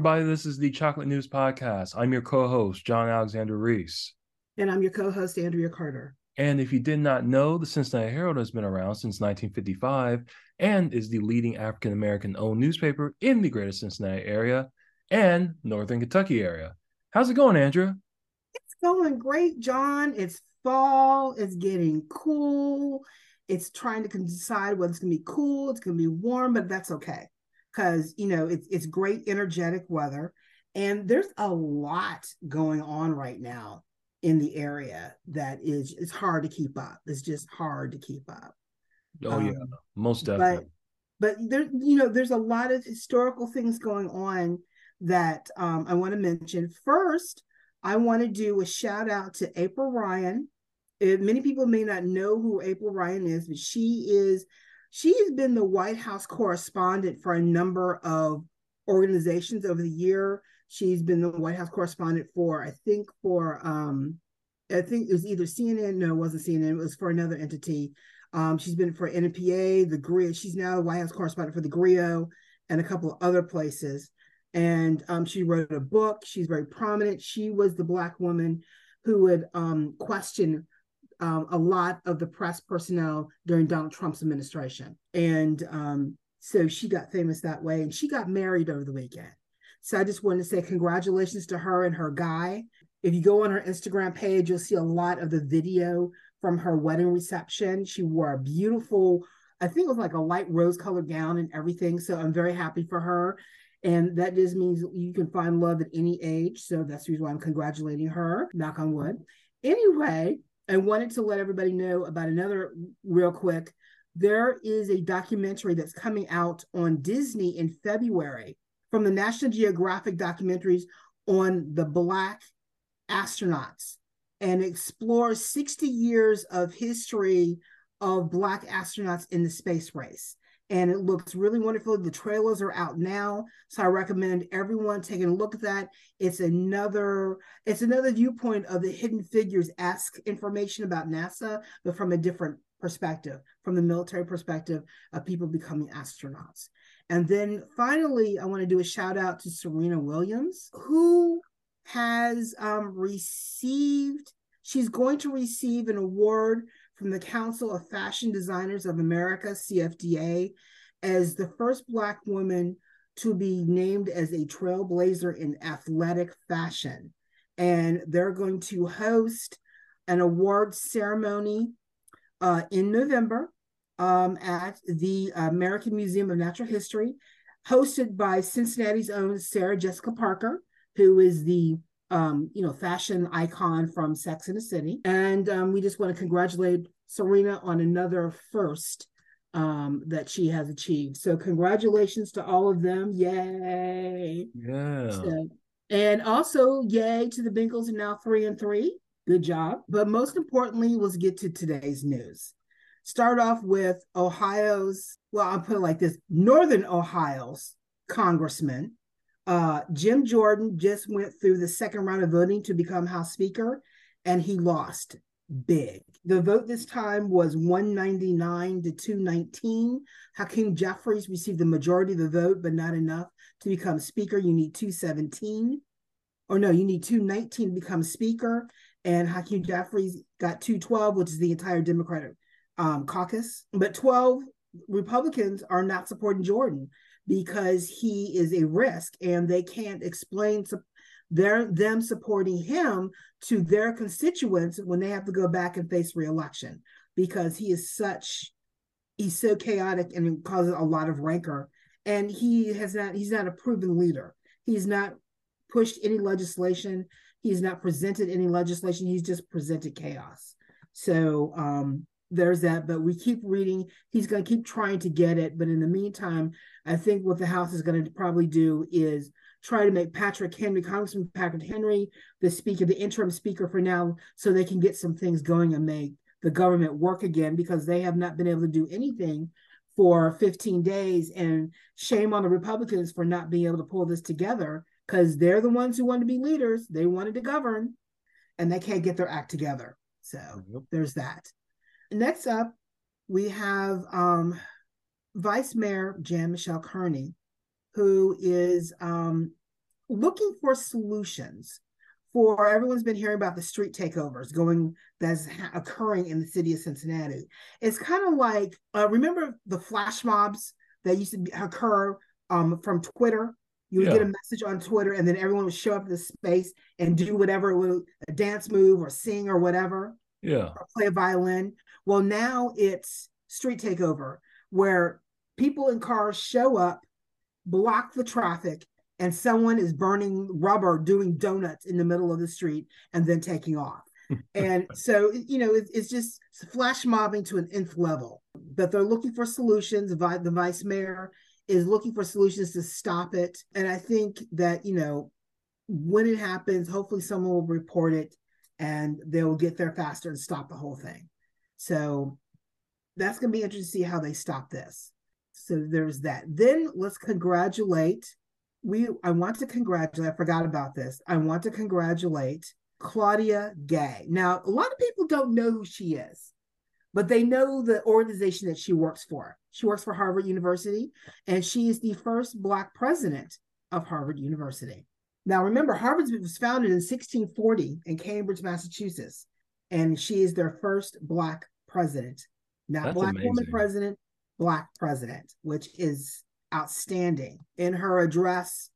Everybody. This is the Chocolate News Podcast. I'm your co host, John Alexander Reese. And I'm your co host, Andria Carter. And if you did not know, the Cincinnati Herald has been around since 1955 and is the leading African American owned newspaper in the greater Cincinnati area and Northern Kentucky area. How's it going, Andria? It's going great, John. It's fall, it's getting cool. It's trying to decide whether it's going to be cool, it's going to be warm, but that's okay because you know it's it's great energetic weather and there's a lot going on right now in the area that is it's hard to keep up. It's just hard to keep up. Oh um, yeah most definitely. but, but there you know there's a lot of historical things going on that um, i want to mention. First i want to do a shout out to april ryan. Many people may not know who april ryan is but she is she has been the White House correspondent for a number of organizations over the year. She's been the White House correspondent for, I think, for um, I think it was either CNN. No, it wasn't CNN. It was for another entity. Um, she's been for NPA, theGrio. She's now the White House correspondent for theGrio and a couple of other places. And um, she wrote a book. She's very prominent. She was the black woman who would um, question um, a lot of the press personnel during Donald Trump's administration. And um, so she got famous that way. And she got married over the weekend. So I just wanted to say congratulations to her and her guy. If you go on her Instagram page, you'll see a lot of the video from her wedding reception. She wore a beautiful, I think it was like a light rose colored gown and everything. So I'm very happy for her. And that just means you can find love at any age. So that's the reason why I'm congratulating her, knock on wood. Anyway, I wanted to let everybody know about another real quick. There is a documentary that's coming out on Disney in February from the National Geographic documentaries on the Black astronauts and explores 60 years of history of Black astronauts in the space race and it looks really wonderful. The trailers are out now, so I recommend everyone taking a look at that. It's another it's another viewpoint of the Hidden Figures esque information about NASA, but from a different perspective, from the military perspective of people becoming astronauts. And then finally, I want to do a shout out to Serena Williams, who has um, received. She's going to receive an award from the Council of Fashion Designers of America, CFDA, as the first Black woman to be named as a trailblazer in athletic fashion. And they're going to host an award ceremony uh, in November um, at the American Museum of Natural History, hosted by Cincinnati's own Sarah Jessica Parker, who is the um, you know, fashion icon from Sex and the City. And um, we just want to congratulate Serena on another first um, that she has achieved. So congratulations to all of them. Yay. Yeah. So, and also yay to the Bengals are now three and three. Good job. But most importantly, let's get to today's news. Start off with Ohio's, well, I'll put it like this Northern Ohio's congressman uh, Jim Jordan just went through the second round of voting to become House Speaker, and he lost big. The vote this time was 199 to 219. Hakeem Jeffries received the majority of the vote, but not enough to become Speaker. You need 217. Or no, you need 219 to become Speaker. And Hakeem Jeffries got 212, which is the entire Democratic um, caucus. But 12 Republicans are not supporting Jordan because he is a risk and they can't explain their them supporting him to their constituents when they have to go back and face reelection because he is such he's so chaotic and causes a lot of rancor. And he has not he's not a proven leader. He's not pushed any legislation. He's not presented any legislation. He's just presented chaos. So um there's that, but we keep reading. He's going to keep trying to get it. But in the meantime, I think what the House is going to probably do is try to make Patrick McHenry, Congressman Patrick McHenry, the speaker, the interim speaker for now, so they can get some things going and make the government work again because they have not been able to do anything for 15 days. And shame on the Republicans for not being able to pull this together because they're the ones who want to be leaders. They wanted to govern and they can't get their act together. So yep. there's that. Next up, we have um, Vice Mayor Jan Michelle Kearney who is um, looking for solutions for everyone's been hearing about the street takeovers going that's occurring in the city of Cincinnati. It's kind of like uh, remember the flash mobs that used to be, occur um, from Twitter. You would yeah. get a message on Twitter, and then everyone would show up in the space and do whatever, a dance move or sing or whatever. Yeah. Or play a violin. Well, now it's street takeover, where people in cars show up, block the traffic, and someone is burning rubber doing donuts in the middle of the street and then taking off. And so you know it, it's just flash mobbing to an nth level. But they're looking for solutions. The vice mayor is looking for solutions to stop it. And i think that you know when it happens hopefully someone will report it and they'll get there faster and stop the whole thing so that's going to be interesting to see how they stop this so there's that then let's congratulate we I want to congratulate, I forgot about this. I want to congratulate Claudia Gay. Now, a lot of people don't know who she is, but they know the organization that she works for. She works for Harvard University, and she is the first Black president of Harvard University. Now, remember, Harvard was founded in 1640 in Cambridge, Massachusetts, and she is their first Black president. Not That's Black amazing. woman president, Black president, which is outstanding. In her address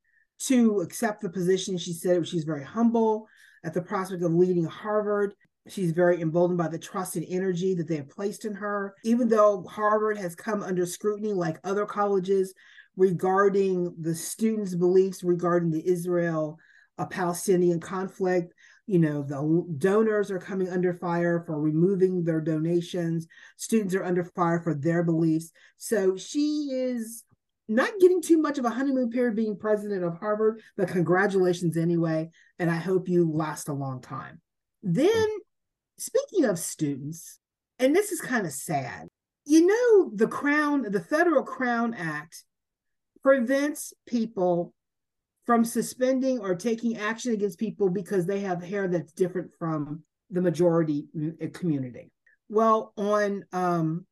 to accept the position, she said she's very humble at the prospect of leading Harvard. She's very emboldened by the trust and energy that they have placed in her. Even though Harvard has come under scrutiny like other colleges regarding the students' beliefs regarding the Israel Palestinian conflict, you know the donors are coming under fire for removing their donations students are under fire for their beliefs so she is not getting too much of a honeymoon period being president of Harvard, but congratulations anyway. And I hope you last a long time. Then, speaking of students, and this is kind of sad, you know, the Crown, the Federal Crown Act prevents people from suspending or taking action against people because they have hair that's different from the majority community. Well, on um,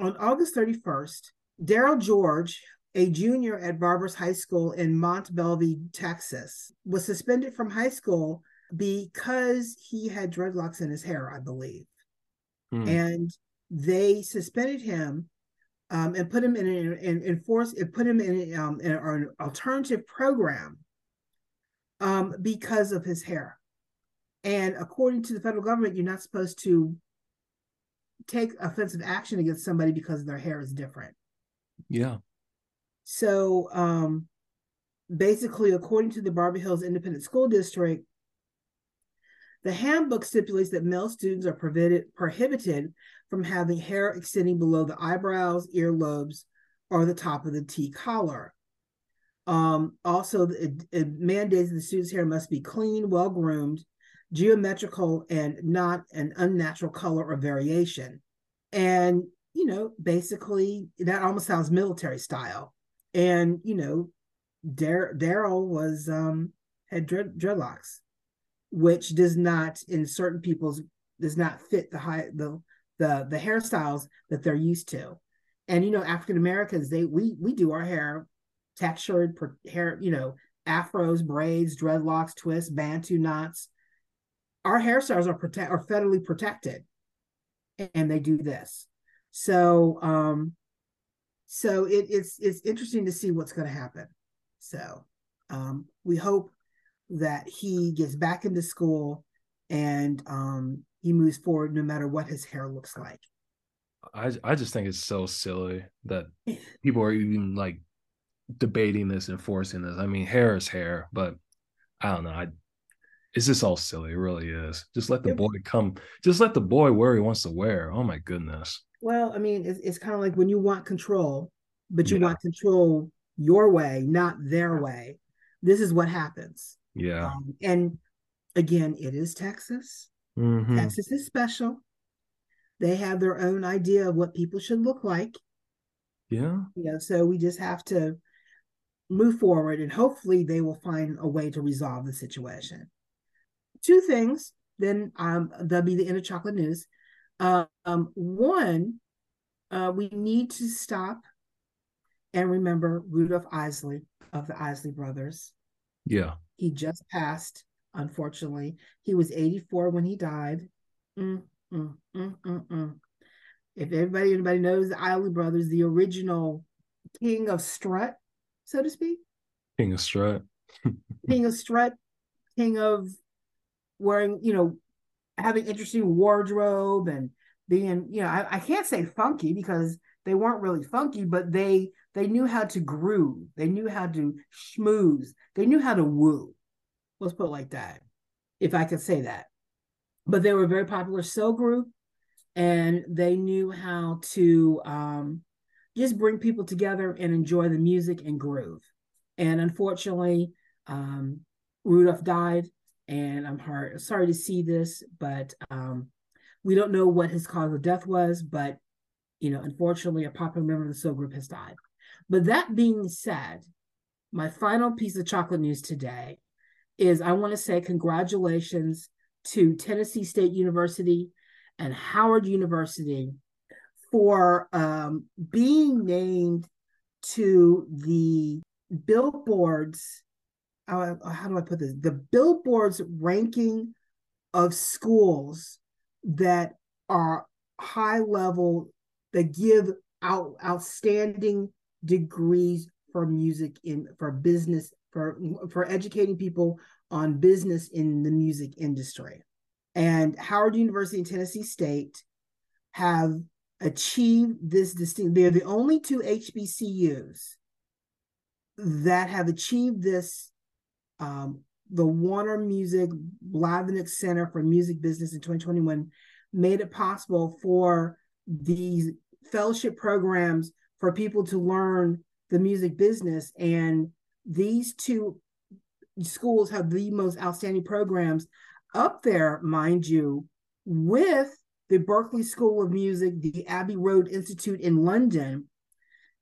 on August 31st, Darryl George, a junior at Barbers High School in Mont Belvieu, Texas, was suspended from high school because he had dreadlocks in his hair, I believe. Hmm. And they suspended him um, and put him in an in, in force, put him in, um, in an alternative program um, because of his hair. And according to the federal government, you're not supposed to take offensive action against somebody because their hair is different. Yeah. So um, basically, according to the Barbers Hill Independent School District, the handbook stipulates that male students are prohibited, prohibited from having hair extending below the eyebrows, earlobes, or the top of the T collar. Um, also, it, it mandates that the student's hair must be clean, well groomed, geometrical, and not an unnatural color or variation. And, you know, basically, that almost sounds military style and you know, Darryl was um had dread, dreadlocks, which does not in certain people's does not fit the high the the the hairstyles that they're used to. And you know, African Americans, they we we do our hair textured hair, you know, afros, braids, dreadlocks, twists, bantu knots. Our hairstyles are protect are federally protected, and they do this. So um, so it, it's it's interesting to see what's going to happen. So um, we hope that he gets back into school and um, he moves forward no matter what his hair looks like. I I just think it's so silly that people are even like debating this and forcing this. I mean, hair is hair, but I don't know. I it's just all silly. It really is. Just let the boy come. Just let the boy wear he wants to wear. Oh my goodness. Well, I mean, it's, it's kind of like when you want control, but you yeah. want control your way, not their way. This is what happens. Yeah. Um, and again, it is Texas. Mm-hmm. Texas is special. They have their own idea of what people should look like. Yeah. You know, so we just have to move forward and hopefully they will find a way to resolve the situation. Two things, then um, that'll be the end of chocolate news. Um, one, uh, we need to stop and remember Rudolph Isley. of the Isley Brothers. Yeah. He just passed, unfortunately. He was 84 when he died. Mm, mm, mm, mm, mm. if everybody anybody knows the Isley Brothers, the original king of strut, so to speak. King of strut. king of strut, king of wearing, you know, having interesting wardrobe and being, you know, I, I can't say funky because they weren't really funky, but they they knew how to groove. They knew how to schmooze. They knew how to woo. Let's put it like that, if I could say that. But they were a very popular soul group, and they knew how to um, just bring people together and enjoy the music and groove. And unfortunately, um, Rudolph died, and I'm hard, sorry to see this, but um, we don't know what his cause of death was. But you know, unfortunately, a popular member of the soul group has died. But that being said, my final piece of chocolate news today is I want to say congratulations to Tennessee State University and Howard University for um, being named to the billboards. Uh, how do I put this? The billboards ranking of schools that are high level that give out outstanding degrees for music in for business for for educating people on business in the music industry. And Howard University and Tennessee State have achieved this distinct. They're the only two HBCUs that have achieved this. Um, the Warner Music Blavatnik Center for Music Business in 2021 made it possible for these fellowship programs for people to learn the music business. And these two schools have the most outstanding programs up there, mind you, with the Berklee School of Music, the Abbey Road Institute in London,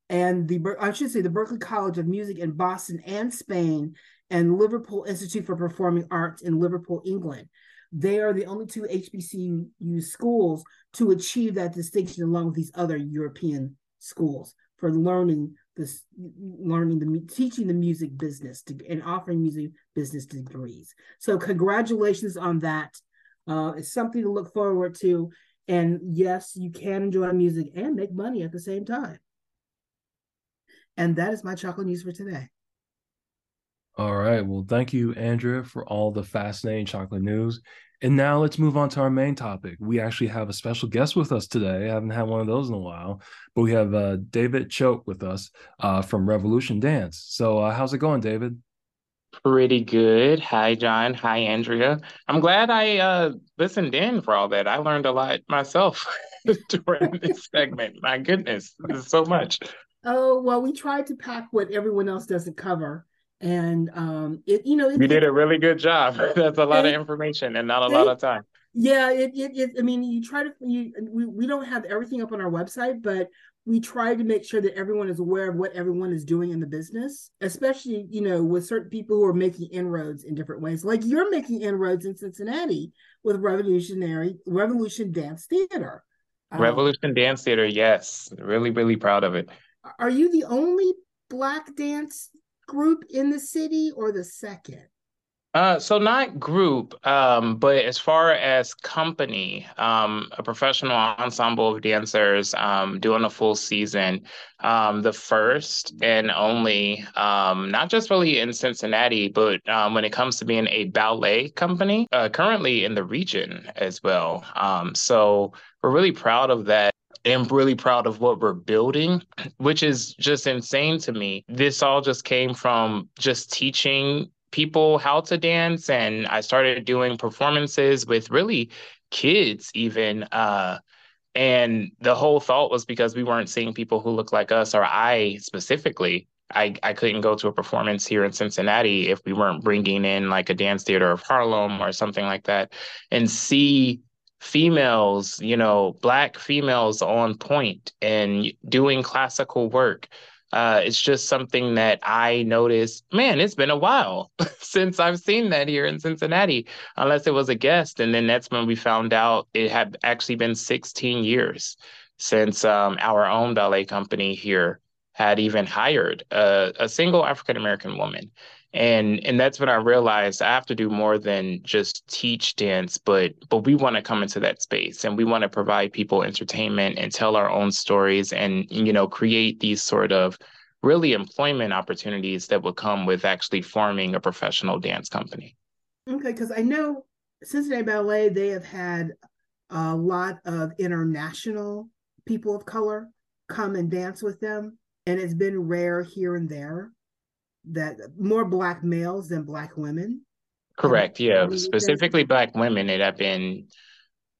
and the I should say the Berklee College of Music in Boston and Spain, and Liverpool Institute for Performing Arts in Liverpool, England. They are the only two HBCU schools to achieve that distinction along with these other European schools for learning this learning the teaching the music business to, and offering music business degrees. So congratulations on that. Uh, it's something to look forward to. And yes you can enjoy music and make money at the same time. And that is my chocolate news for today all right well thank you andria for all the fascinating chocolate news and now let's move on to our main topic. We actually have a special guest with us today. I haven't had one of those in a while, but we have uh, David Choate with us uh, from Revolution Dance. So, uh, how's it going, David? Pretty good. Hi, John. Hi, Andria. I'm glad I uh, listened in for all that. I learned a lot myself during this segment. My goodness, there's so much. Oh, well, we tried to pack what everyone else doesn't cover and um it you know it, you did a really good job. That's a lot of information and not a lot of time. Yeah it, it, it i mean you try to you we, we don't have everything up on our website but we try to make sure that everyone is aware of what everyone is doing in the business especially you know with certain people who are making inroads in different ways. Like you're making inroads in cincinnati with revolutionary revolution dance theater. Um, revolution um, dance theater yes. Really really proud of it. Are you the only black dance group in the city or the second? Uh, so not group, um, but as far as company, um, a professional ensemble of dancers um, doing a full season, um, the first and only, um, not just really in Cincinnati, but um, when it comes to being a ballet company, uh, currently in the region as well. so we're really proud of that am really proud of what we're building, which is just insane to me. This all just came from just teaching people how to dance and I started doing performances with really kids even uh and the whole thought was because we weren't seeing people who look like us or I specifically I, I couldn't go to a performance here in Cincinnati if we weren't bringing in like a dance theater of Harlem or something like that and see females, you know, black females on point and doing classical work. Uh, it's just something that I noticed. Man, it's been a while since I've seen that here in Cincinnati, unless it was a guest. And then that's when we found out it had actually been 16 years since um, our own ballet company here had even hired a, a single African American woman. And and that's when I realized I have to do more than just teach dance, but but we want to come into that space and we want to provide people entertainment and tell our own stories and you know create these sort of really employment opportunities that would come with actually forming a professional dance company. Okay, because I know Cincinnati Ballet, they have had a lot of international people of color come and dance with them. And it's been rare here and there that more black males than black women. Correct. Yeah. Specifically black women. It have been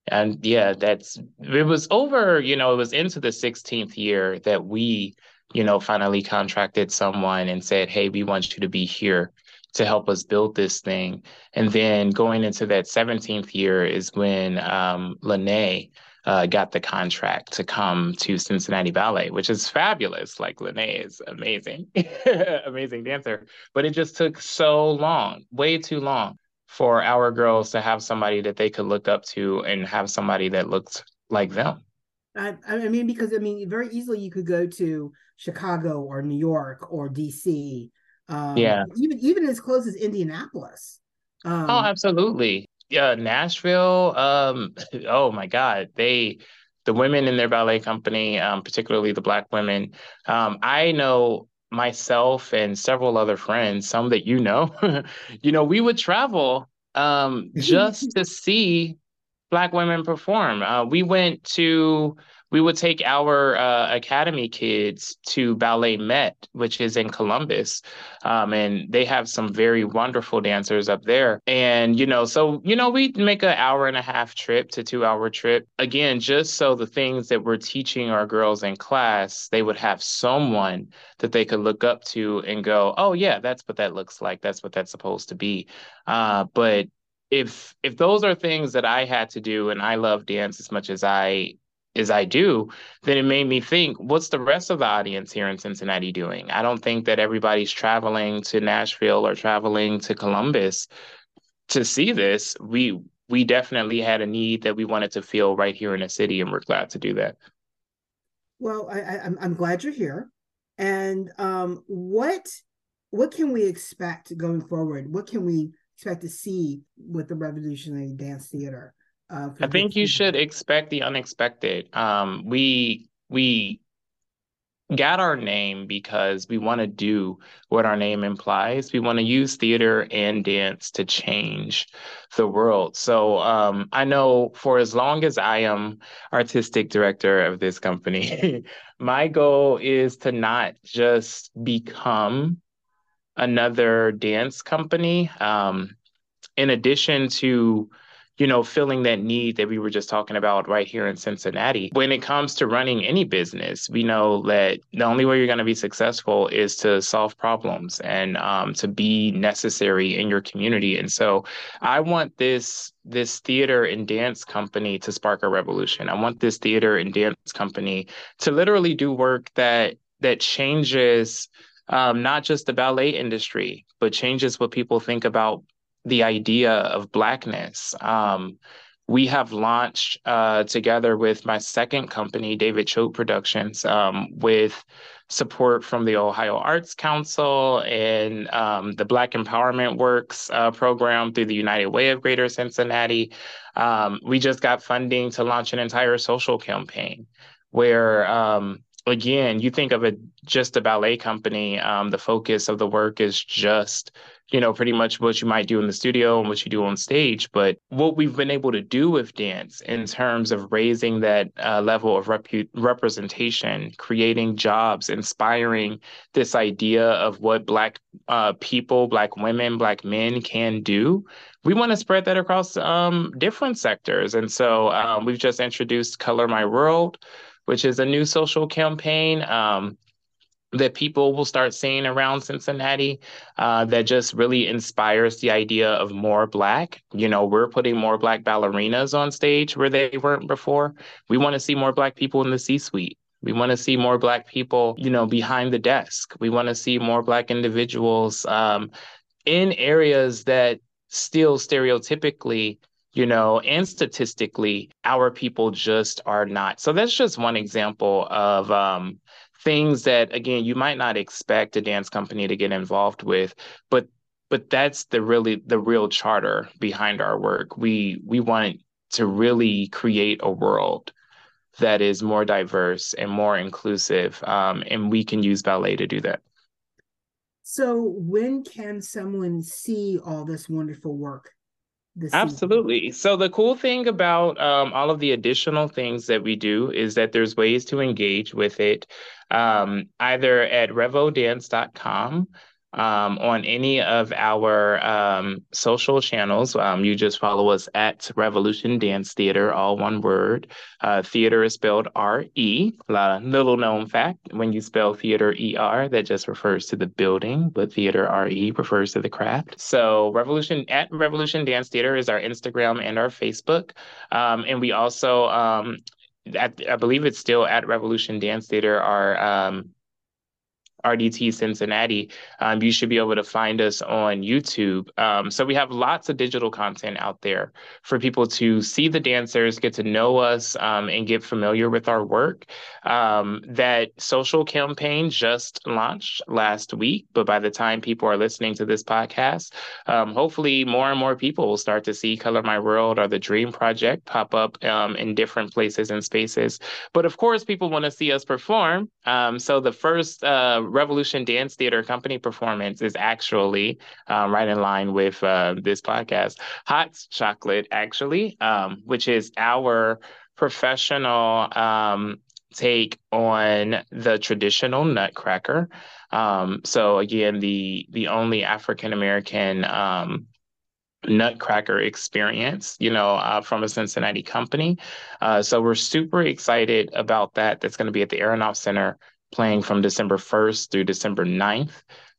and yeah, that's it was over, you know, it was into the 16th year that we, you know, finally contracted someone and said, Hey, we want you to be here to help us build this thing. And then going into that 17th year is when um, Lene uh, got the contract to come to Cincinnati Ballet, which is fabulous. Like Lene is amazing, amazing dancer. But it just took so long, way too long for our girls to have somebody that they could look up to and have somebody that looked like them. I, I mean, because I mean, very easily you could go to Chicago or New York or DC. Um, yeah. Even even as close as Indianapolis. Um, oh, absolutely yeah, Nashville. Um, oh my God, they the women in their ballet company, um, particularly the black women. Um, I know myself and several other friends, some that you know, you know, we would travel um, just to see black women perform. Uh, we went to we would take our uh, academy kids to BalletMet, which is in Columbus, um, and they have some very wonderful dancers up there. And you know, so you know, we make an hour and a half trip to two hour trip again, just so the things that we're teaching our girls in class, they would have someone that they could look up to and go, "Oh yeah, that's what that looks like. That's what that's supposed to be." Uh, but if if those are things that I had to do and I love dance as much as I as I do, then it made me think, what's the rest of the audience here in Cincinnati doing? I don't think that everybody's traveling to Nashville or traveling to Columbus to see this. We we definitely had a need that we wanted to fill right here in the city, and we're glad to do that. Well, I, I, I'm glad you're here. And um, what what can we expect going forward? What can we expect to see with the Revolutionary Dance Theater? Uh, I think you should expect the unexpected. Um, we we got our name because we want to do what our name implies. We want to use theater and dance to change the world. So um, I know for as long as I am artistic director of this company, my goal is to not just become another dance company. Um, in addition to you know, filling that need that we were just talking about right here in Cincinnati. When it comes to running any business, we know that the only way you're going to be successful is to solve problems and um, to be necessary in your community. And so I want this this theater and dance company to spark a revolution. I want this theater and dance company to literally do work that that changes um, not just the ballet industry, but changes what people think about the idea of blackness. Um, we have launched uh, together with my second company, David Choate Productions, um, with support from the Ohio Arts Council and um, the Black Empowerment Works uh, program through the United Way of Greater Cincinnati. Um, we just got funding to launch an entire social campaign where um, again, you think of it just a ballet company. Um, the focus of the work is just you know, pretty much what you might do in the studio and what you do on stage. But what we've been able to do with dance in terms of raising that uh, level of repu- representation, creating jobs, inspiring this idea of what Black uh, people, Black women, Black men can do. We want to spread that across um, different sectors. And so um, we've just introduced Color My World, which is a new social campaign. Um, that people will start seeing around Cincinnati uh, that just really inspires the idea of more Black. You know, we're putting more Black ballerinas on stage where they weren't before. We want to see more Black people in the C suite. We want to see more Black people, you know, behind the desk. We want to see more Black individuals um, in areas that still stereotypically you know, and statistically, our people just are not. So that's just one example of um, things that again you might not expect a dance company to get involved with, but but that's the really the real charter behind our work. We we want to really create a world that is more diverse and more inclusive, um, and we can use ballet to do that. So, when can someone see all this wonderful work? Absolutely. So, the cool thing about um, all of the additional things that we do is that there's ways to engage with it um, either at revodance.com um, on any of our um, social channels. Um, you just follow us at Revolution Dance Theater, all one word. Uh, theater is spelled R E. Little known fact when you spell theater E R, that just refers to the building, but theater R E refers to the craft. So, Revolution at Revolution Dance Theater is our Instagram and our Facebook. Um, and we also, um, at, I believe it's still at Revolution Dance Theater, our um, RDT Cincinnati, um, you should be able to find us on YouTube. Um, so we have lots of digital content out there for people to see the dancers, get to know us, um, and get familiar with our work. Um, that social campaign just launched last week, but by the time people are listening to this podcast, um, hopefully more and more people will start to see Color My World or the Dream Project pop up um, in different places and spaces. But of course, people want to see us perform. so the first uh, Revolution Dance Theater Company performance is actually um, right in line with uh, this podcast. Hot Chocolate, actually, um, which is our professional um, take on the traditional Nutcracker. Um, so again, the the only African American um, Nutcracker experience, you know, uh, from a Cincinnati company. Uh, so we're super excited about that. That's going to be at the Aronoff Center playing from December 1st through December 9th.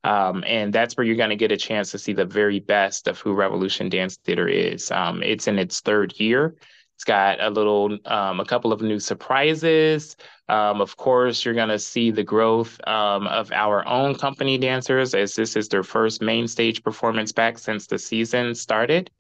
Um, and that's where you're going to get a chance to see the very best of who Revolution Dance Theater is. Um, it's in its third year. It's got a little, um, a couple of new surprises. Um, of course, you're going to see the growth um, of our own company dancers as this is their first main stage performance back since the season started.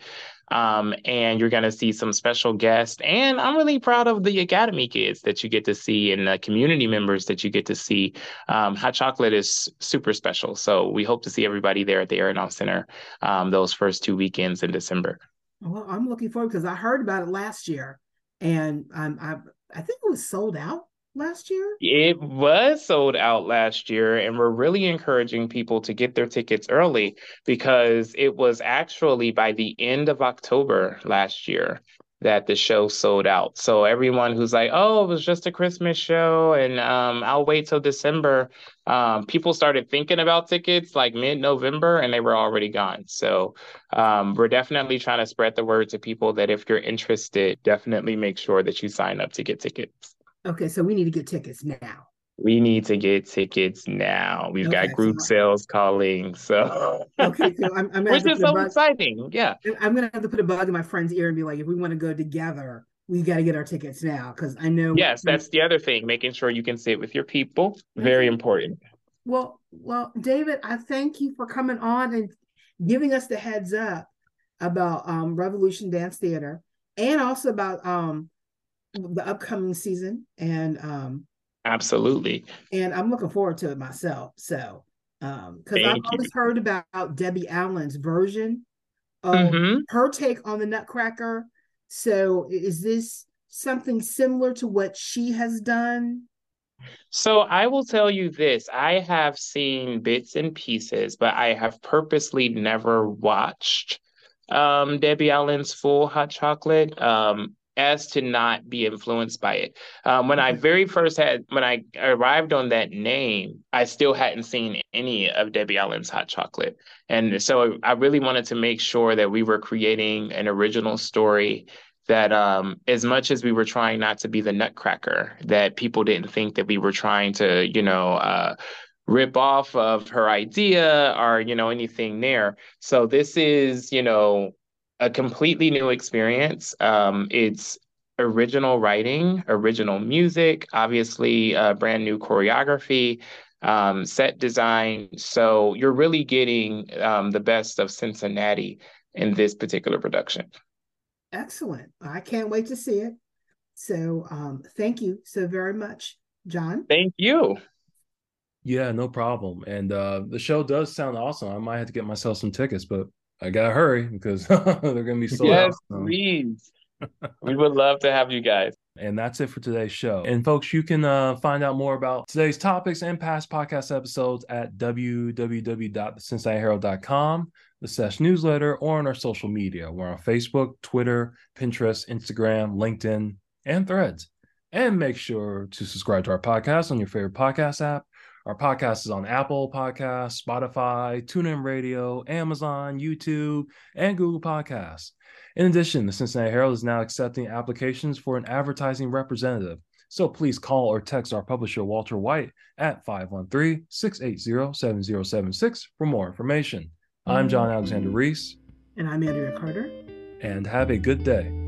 Um, and you're going to see some special guests. And I'm really proud of the Academy kids that you get to see and the community members that you get to see. Um, Hot Chocolate is super special. So we hope to see everybody there at the Aronoff Center um, those first two weekends in December. Well, I'm looking forward because I heard about it last year and I, I think it was sold out last year? It was sold out last year, and we're really encouraging people to get their tickets early because it was actually by the end of October last year that the show sold out. So everyone who's like, "Oh, it was just a Christmas show, and um, I'll wait till December," um, people started thinking about tickets like mid-November, and they were already gone. So um, we're definitely trying to spread the word to people that if you're interested, definitely make sure that you sign up to get tickets. Okay, so we need to get tickets now. We need to get tickets now. We've okay, got group so sales calling. So okay, so I'm, I'm which is so bug, exciting. Yeah, I'm gonna have to put a bug in my friend's ear and be like, if we want to go together, we got to get our tickets now because I know. Yes, that's the other thing. Making sure you can sit with your people, very important. Well, well, David, I thank you for coming on and giving us the heads up about um, Revolution Dance Theater and also about um, the upcoming season and um absolutely. and i'm looking forward to it myself. So um because i've always heard about debbie allen's version of mm-hmm. her take on the nutcracker. So is this something similar to what she has done? So I will tell you this. I have seen bits and pieces, but I have purposely never watched um, Debbie Allen's full hot chocolate. Um, as to not be influenced by it. Um, when I very first had, when I arrived on that name, I still hadn't seen any of Debbie Allen's hot chocolate. And so I really wanted to make sure that we were creating an original story that um, as much as we were trying not to be the nutcracker, that people didn't think that we were trying to, you know, uh, rip off of her idea or, you know, anything there. So this is, you know, a completely new experience. Um, it's original writing, original music, obviously, uh, brand new choreography, um, set design. So you're really getting um, the best of Cincinnati in this particular production. Excellent. I can't wait to see it. So um, thank you so very much, John. Thank you. Yeah, no problem. And uh, the show does sound awesome. I might have to get myself some tickets, but I gotta hurry because they're gonna be sold yes, out. so. please. we would love to have you guys. And that's it for today's show. And folks, you can uh, find out more about today's topics and past podcast episodes at www.thecincinnatiherald.com, the Sesh newsletter, or on our social media. We're on Facebook, Twitter, Pinterest, Instagram, LinkedIn, and Threads. And make sure to subscribe to our podcast on your favorite podcast app. Our podcast is on Apple Podcasts, Spotify, TuneIn Radio, Amazon, YouTube, and Google Podcasts. In addition, the Cincinnati Herald is now accepting applications for an advertising representative. So please call or text our publisher, Walter White, at 513 680 7076 for more information. I'm John Alexander Reese. And I'm Andria Carter. And have a good day.